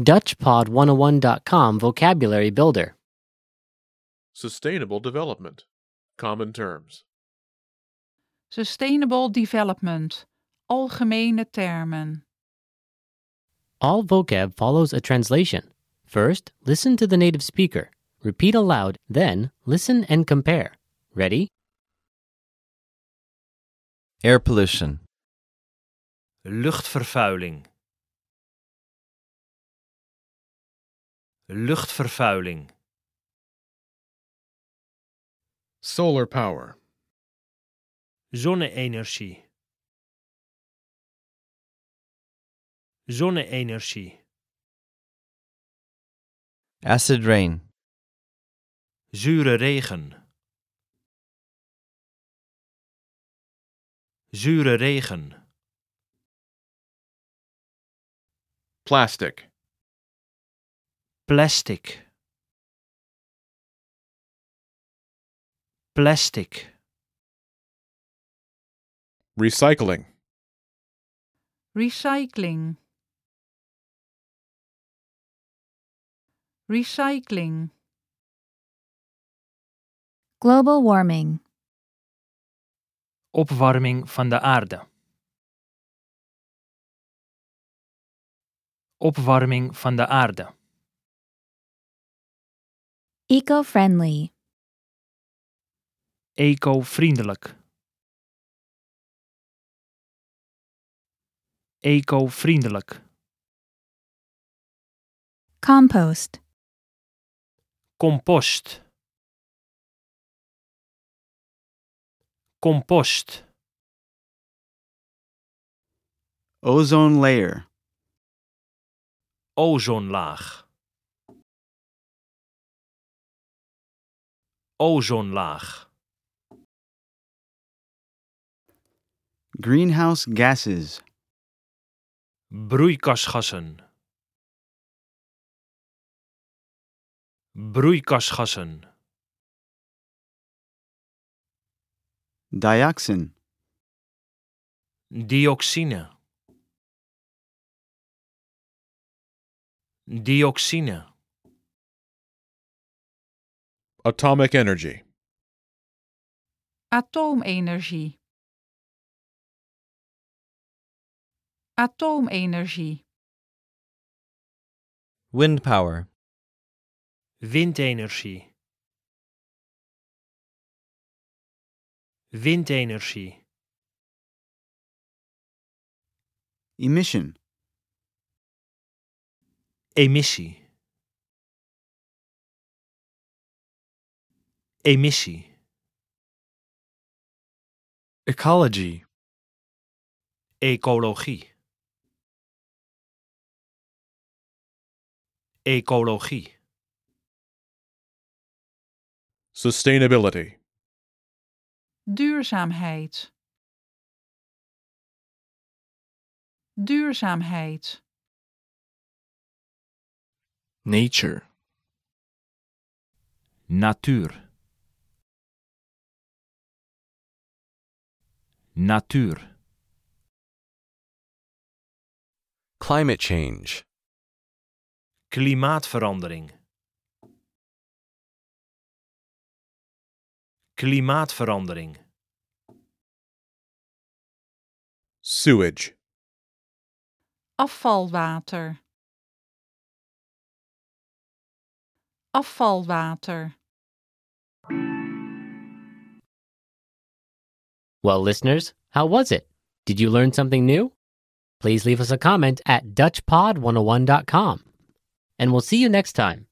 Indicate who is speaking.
Speaker 1: DutchPod101.com Vocabulary Builder.
Speaker 2: Sustainable development. Common terms.
Speaker 3: Sustainable development. Algemene termen.
Speaker 1: All vocab follows a translation. First, listen to the native speaker. Repeat aloud, then, listen and compare. Ready?
Speaker 4: Air pollution.
Speaker 5: Luchtvervuiling. Luchtvervuiling.
Speaker 2: Solar power.
Speaker 5: Zonne-energie. Zonne-energie.
Speaker 4: Acid rain.
Speaker 5: Zure regen. Zure regen.
Speaker 2: Plastic.
Speaker 5: Plastic. Plastic.
Speaker 2: Recycling.
Speaker 3: Recycling. Recycling.
Speaker 6: Global warming.
Speaker 5: Opwarming van de aarde. Opwarming van de aarde.
Speaker 6: Eco-friendly.
Speaker 5: Eco-vriendelijk. Eco-vriendelijk.
Speaker 6: Compost.
Speaker 5: Compost. Compost.
Speaker 7: Ozone layer.
Speaker 5: Ozonlaag. Ozonlaag.
Speaker 7: Greenhouse gases.
Speaker 5: Broeikasgassen. Broeikasgassen.
Speaker 7: Dioxin.
Speaker 5: Dioxine. Dioxine.
Speaker 2: Atomic energy.
Speaker 3: Atoomenergie. Atoomenergie.
Speaker 4: Wind power.
Speaker 5: Windenergie. Windenergie.
Speaker 7: Emission.
Speaker 5: Emissie. Emissie.
Speaker 7: Ecology.
Speaker 5: Ecologie. Ecologie.
Speaker 2: Sustainability.
Speaker 3: Duurzaamheid. Duurzaamheid.
Speaker 7: Nature.
Speaker 5: Natuur. Natuur.
Speaker 8: Climate change.
Speaker 5: Klimaatverandering. Klimaatverandering.
Speaker 2: Sewage.
Speaker 3: Afvalwater. Afvalwater.
Speaker 1: Well, listeners, how was it? Did you learn something new? Please leave us a comment at DutchPod101.com. And we'll see you next time.